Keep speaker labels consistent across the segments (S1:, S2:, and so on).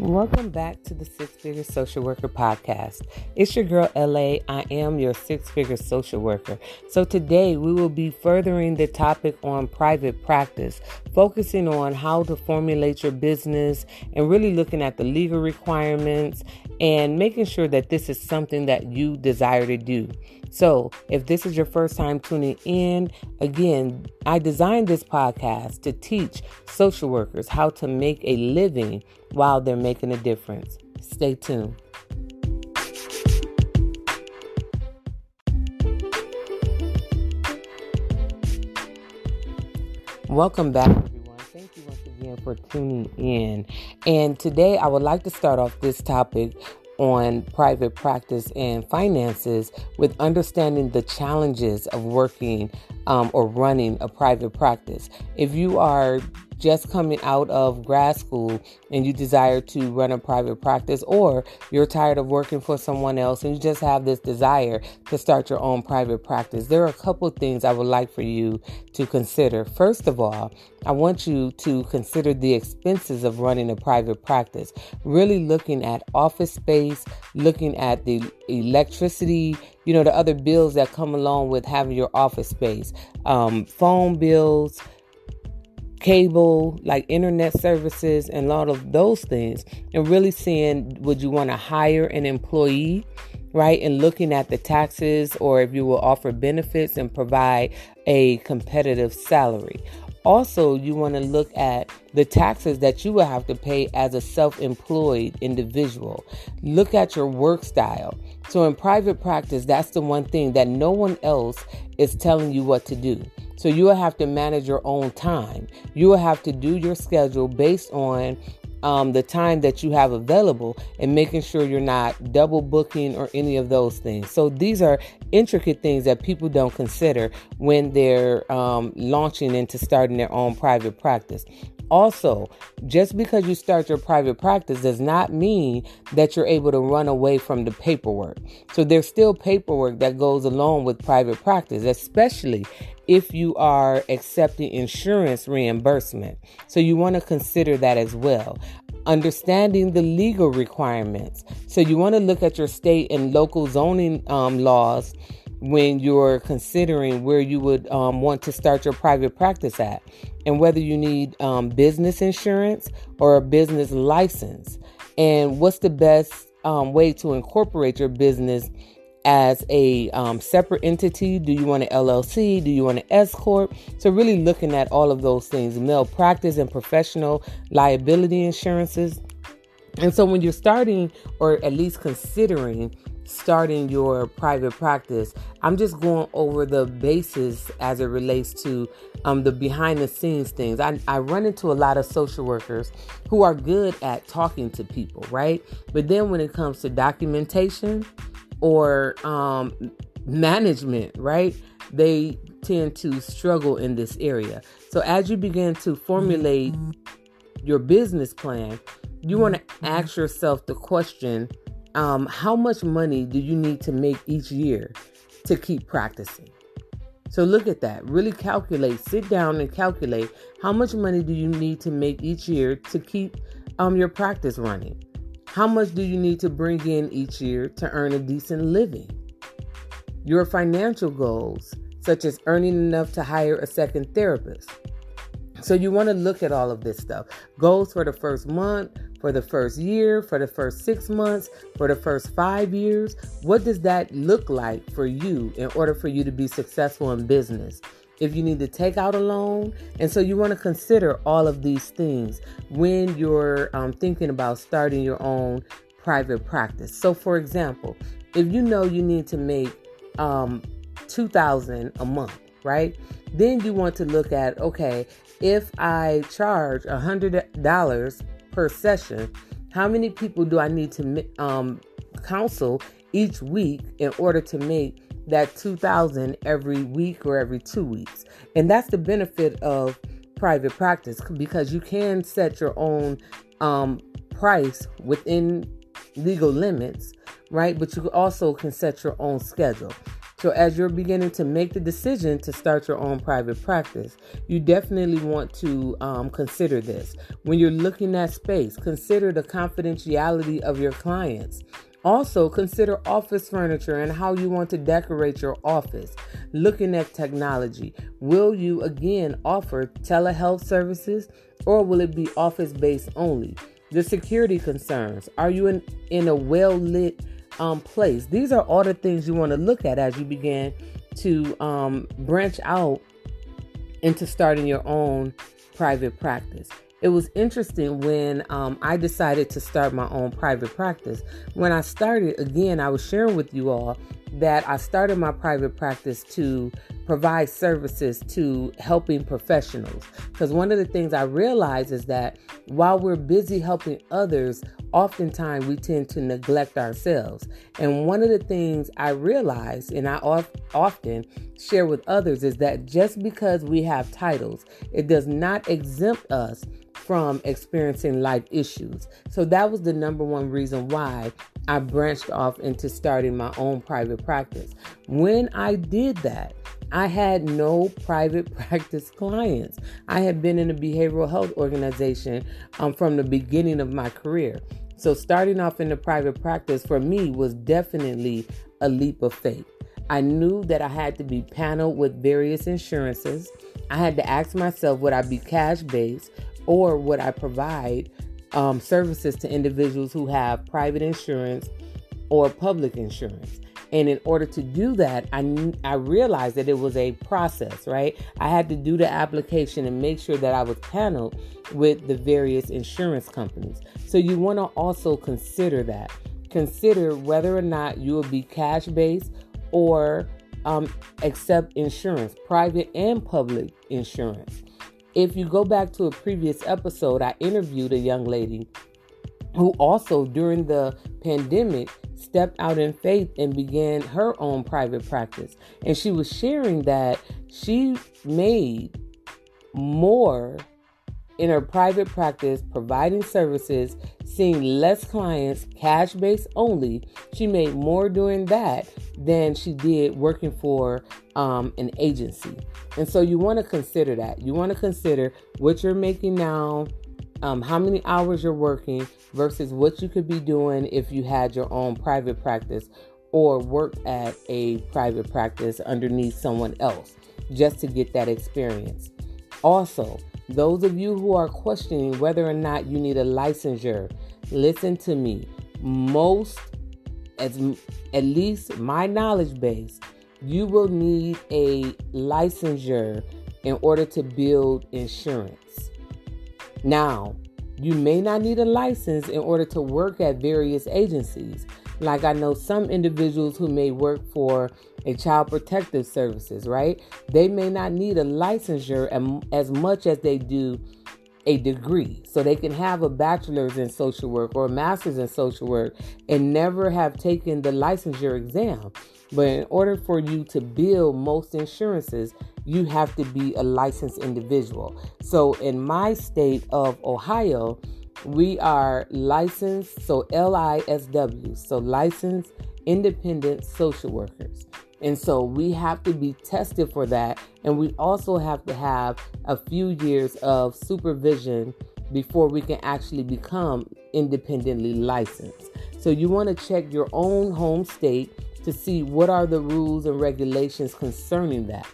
S1: Welcome back to the Six Figure Social Worker Podcast. It's your girl LA. I am your six figure social worker. So today we will be furthering the topic on private practice, focusing on how to formulate your business and really looking at the legal requirements and making sure that this is something that you desire to do. So, if this is your first time tuning in, again, I designed this podcast to teach social workers how to make a living while they're making a difference. Stay tuned. Welcome back, everyone. Thank you once again for tuning in. And today I would like to start off this topic on private practice and finances with understanding the challenges of working um, or running a private practice. If you are just coming out of grad school and you desire to run a private practice, or you're tired of working for someone else and you just have this desire to start your own private practice, there are a couple things I would like for you to consider. First of all, I want you to consider the expenses of running a private practice, really looking at office space, looking at the electricity, you know, the other bills that come along with having your office space, um, phone bills cable, like internet services, and a lot of those things, and really seeing would you want to hire an employee, right? And looking at the taxes or if you will offer benefits and provide a competitive salary. Also, you want to look at the taxes that you will have to pay as a self employed individual. Look at your work style. So, in private practice, that's the one thing that no one else is telling you what to do. So you will have to manage your own time. You will have to do your schedule based on um, the time that you have available and making sure you're not double booking or any of those things. So these are intricate things that people don't consider when they're um, launching into starting their own private practice. Also, just because you start your private practice does not mean that you're able to run away from the paperwork. So there's still paperwork that goes along with private practice, especially if you are accepting insurance reimbursement. So you want to consider that as well. Understanding the legal requirements. So you want to look at your state and local zoning um, laws when you're considering where you would um, want to start your private practice at and whether you need um, business insurance or a business license and what's the best um, way to incorporate your business as a um, separate entity? Do you want an LLC? Do you want an S corp? So really looking at all of those things, malpractice and professional liability insurances. And so when you're starting or at least considering starting your private practice, I'm just going over the basis as it relates to um, the behind the scenes things. I, I run into a lot of social workers who are good at talking to people, right? But then when it comes to documentation, or um, management, right? They tend to struggle in this area. So as you begin to formulate your business plan, you want to ask yourself the question um, how much money do you need to make each year to keep practicing? So look at that. Really calculate. Sit down and calculate how much money do you need to make each year to keep um, your practice running. How much do you need to bring in each year to earn a decent living? Your financial goals, such as earning enough to hire a second therapist. So, you want to look at all of this stuff. Goals for the first month, for the first year, for the first six months, for the first five years. What does that look like for you in order for you to be successful in business? if you need to take out a loan. And so you want to consider all of these things when you're um, thinking about starting your own private practice. So, for example, if you know you need to make um, 2000 a month, right? Then you want to look at okay, if I charge $100 per session, how many people do I need to um, counsel each week in order to make that 2000 every week or every 2 weeks. And that's the benefit of private practice because you can set your own um, price within legal limits, right? But you also can set your own schedule. So, as you're beginning to make the decision to start your own private practice, you definitely want to um, consider this. When you're looking at space, consider the confidentiality of your clients. Also, consider office furniture and how you want to decorate your office. Looking at technology, will you again offer telehealth services or will it be office based only? The security concerns, are you in, in a well lit um, place. These are all the things you want to look at as you begin to um, branch out into starting your own private practice. It was interesting when um, I decided to start my own private practice. When I started, again, I was sharing with you all that I started my private practice to provide services to helping professionals. Because one of the things I realize is that while we're busy helping others, oftentimes we tend to neglect ourselves. And one of the things I realize, and I often share with others, is that just because we have titles, it does not exempt us from experiencing life issues. So that was the number one reason why I branched off into starting my own private practice. When I did that, I had no private practice clients. I had been in a behavioral health organization um, from the beginning of my career. So, starting off in the private practice for me was definitely a leap of faith. I knew that I had to be paneled with various insurances. I had to ask myself would I be cash based or would I provide um, services to individuals who have private insurance or public insurance? And in order to do that, I, I realized that it was a process, right? I had to do the application and make sure that I was paneled with the various insurance companies. So you want to also consider that. Consider whether or not you will be cash based or um, accept insurance, private and public insurance. If you go back to a previous episode, I interviewed a young lady who also during the pandemic stepped out in faith and began her own private practice. And she was sharing that she made more in her private practice, providing services, seeing less clients, cash based only. She made more doing that than she did working for um, an agency. And so you want to consider that. You want to consider what you're making now, um, how many hours you're working versus what you could be doing if you had your own private practice or worked at a private practice underneath someone else just to get that experience. Also, those of you who are questioning whether or not you need a licensure, listen to me. Most, as at least my knowledge base, you will need a licensure in order to build insurance. Now, you may not need a license in order to work at various agencies. Like I know some individuals who may work for a child protective services, right? They may not need a licensure as much as they do a degree. So they can have a bachelor's in social work or a master's in social work and never have taken the licensure exam. But in order for you to build most insurances, you have to be a licensed individual. So in my state of Ohio, we are licensed, so LISW, so licensed independent social workers. And so we have to be tested for that. And we also have to have a few years of supervision before we can actually become independently licensed. So you want to check your own home state to see what are the rules and regulations concerning that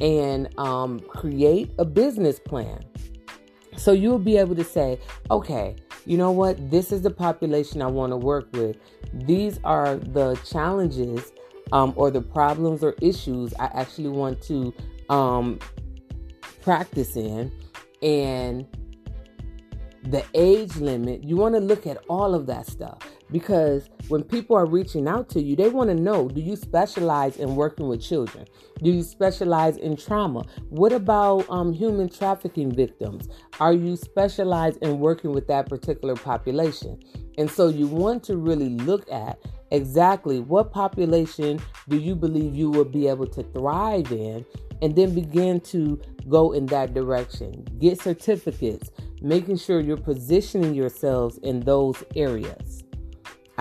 S1: and um, create a business plan. So you'll be able to say, okay, you know what? This is the population I want to work with. These are the challenges um, or the problems or issues I actually want to um, practice in. And the age limit, you want to look at all of that stuff because when people are reaching out to you, they want to know do you specialize in working with children? Do you specialize in trauma? What about um, human trafficking victims? Are you specialized in working with that particular population? And so you want to really look at exactly what population do you believe you will be able to thrive in and then begin to go in that direction. Get certificates, making sure you're positioning yourselves in those areas.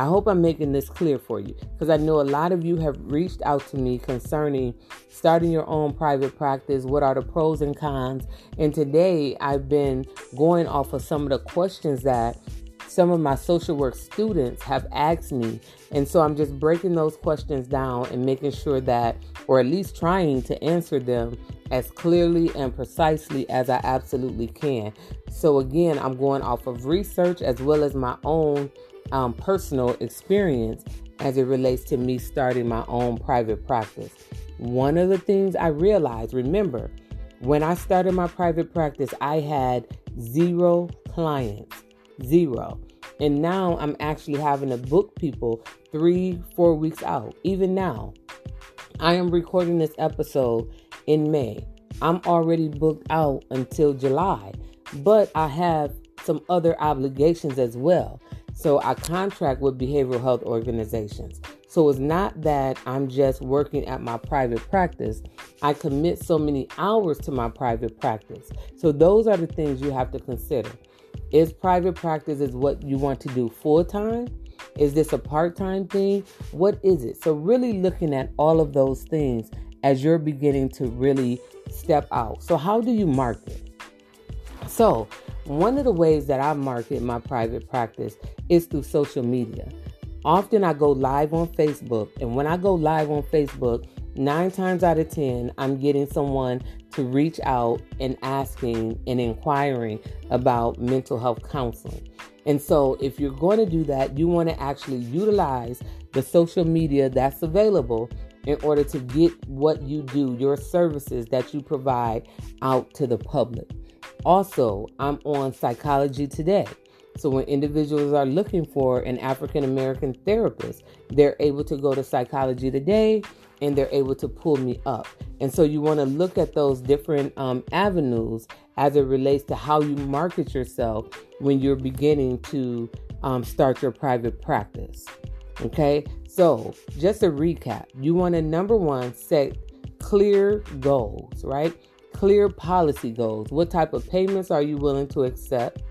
S1: I hope I'm making this clear for you because I know a lot of you have reached out to me concerning starting your own private practice. What are the pros and cons? And today I've been going off of some of the questions that some of my social work students have asked me. And so I'm just breaking those questions down and making sure that, or at least trying to answer them as clearly and precisely as I absolutely can. So, again, I'm going off of research as well as my own um, personal experience as it relates to me starting my own private practice. One of the things I realized, remember, when I started my private practice, I had zero clients. Zero. And now I'm actually having to book people three, four weeks out. Even now, I am recording this episode in May. I'm already booked out until July, but I have some other obligations as well. So I contract with behavioral health organizations. So it's not that I'm just working at my private practice. I commit so many hours to my private practice. So those are the things you have to consider. Is private practice is what you want to do full time? Is this a part-time thing? What is it? So really looking at all of those things as you're beginning to really step out. So how do you market? So, one of the ways that I market my private practice is through social media. Often I go live on Facebook, and when I go live on Facebook, nine times out of 10, I'm getting someone to reach out and asking and inquiring about mental health counseling. And so, if you're going to do that, you want to actually utilize the social media that's available in order to get what you do, your services that you provide out to the public. Also, I'm on Psychology Today. So when individuals are looking for an African American therapist, they're able to go to Psychology Today and they're able to pull me up. And so you want to look at those different um, avenues as it relates to how you market yourself when you're beginning to um, start your private practice. Okay, so just a recap you want to number one set clear goals, right? Clear policy goals. What type of payments are you willing to accept?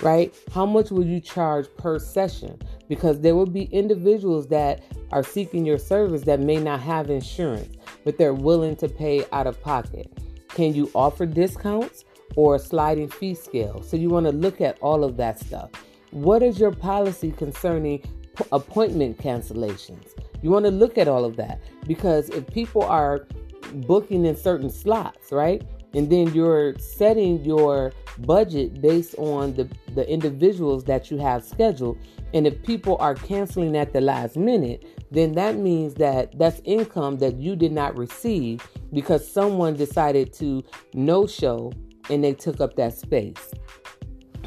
S1: Right? How much will you charge per session? Because there will be individuals that are seeking your service that may not have insurance, but they're willing to pay out of pocket. Can you offer discounts or a sliding fee scale? So you want to look at all of that stuff. What is your policy concerning appointment cancellations. You want to look at all of that because if people are booking in certain slots, right? And then you're setting your budget based on the, the individuals that you have scheduled. And if people are canceling at the last minute, then that means that that's income that you did not receive because someone decided to no show and they took up that space.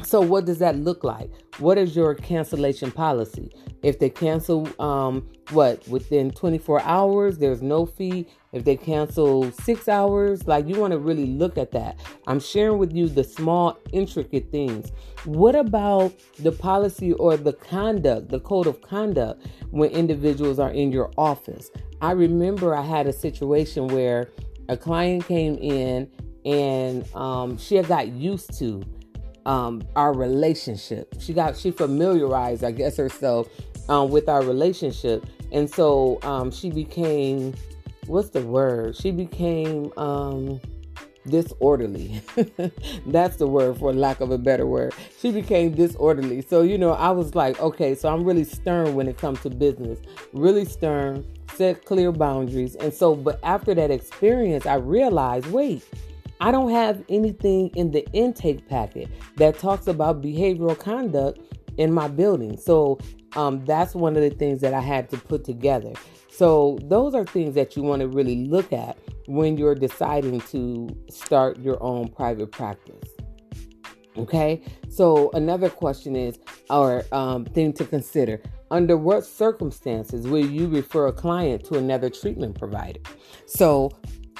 S1: So, what does that look like? What is your cancellation policy? If they cancel, um, what within 24 hours, there's no fee. If they cancel six hours, like you want to really look at that. I'm sharing with you the small, intricate things. What about the policy or the conduct, the code of conduct when individuals are in your office? I remember I had a situation where a client came in and um, she had got used to um, our relationship. She got she familiarized, I guess, herself um, with our relationship, and so um, she became what's the word? She became um, disorderly. That's the word for lack of a better word. She became disorderly. So you know, I was like, okay, so I'm really stern when it comes to business. Really stern. Set clear boundaries, and so, but after that experience, I realized, wait I don't have anything in the intake packet that talks about behavioral conduct in my building. So um, that's one of the things that I had to put together. So those are things that you want to really look at when you're deciding to start your own private practice. Okay, so another question is, or um, thing to consider under what circumstances will you refer a client to another treatment provider? So,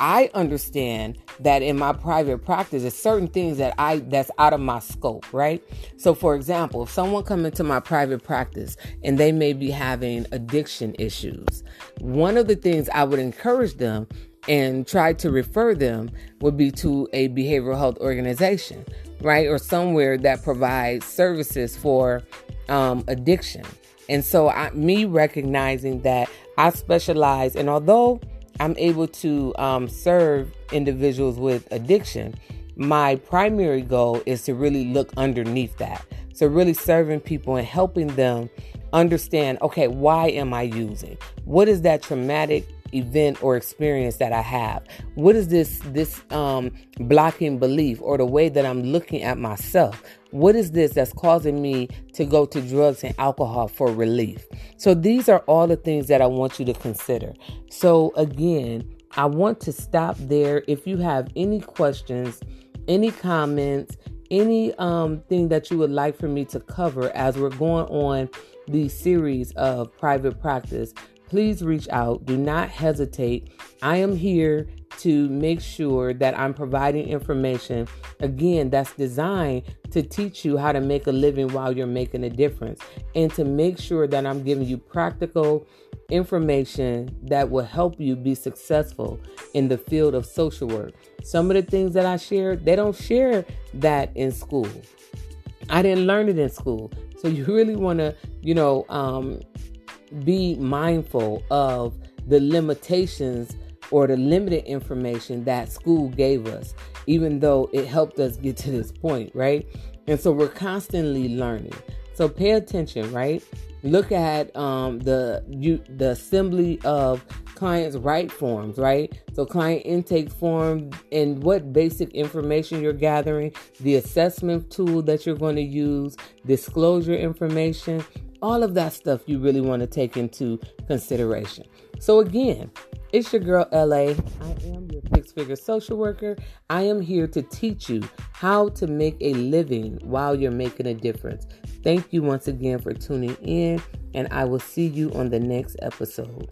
S1: I understand that in my private practice, there's certain things that I that's out of my scope, right? So for example, if someone come into my private practice and they may be having addiction issues, one of the things I would encourage them and try to refer them would be to a behavioral health organization, right? Or somewhere that provides services for um, addiction And so, I, me recognizing that I specialize, and although I'm able to um, serve individuals with addiction, my primary goal is to really look underneath that. So, really serving people and helping them understand okay, why am I using? What is that traumatic event or experience that I have? What is this this um, blocking belief or the way that I'm looking at myself? What is this that's causing me to go to drugs and alcohol for relief? So these are all the things that I want you to consider. So again, I want to stop there. If you have any questions, any comments, any um, thing that you would like for me to cover as we're going on the series of private practice, please reach out. Do not hesitate. I am here to make sure that I'm providing information, again, that's designed to teach you how to make a living while you're making a difference and to make sure that I'm giving you practical information that will help you be successful in the field of social work. Some of the things that I share, they don't share that in school. I didn't learn it in school. So you really want to, you know, um, be mindful of the limitations or the limited information that school gave us, even though it helped us get to this point, right? And so we're constantly learning. So pay attention, right? Look at um, the you, the assembly of clients' right forms, right? So client intake form and what basic information you're gathering, the assessment tool that you're going to use, disclosure information, all of that stuff you really want to take into consideration. So, again, it's your girl LA. I am your six figure social worker. I am here to teach you how to make a living while you're making a difference. Thank you once again for tuning in, and I will see you on the next episode.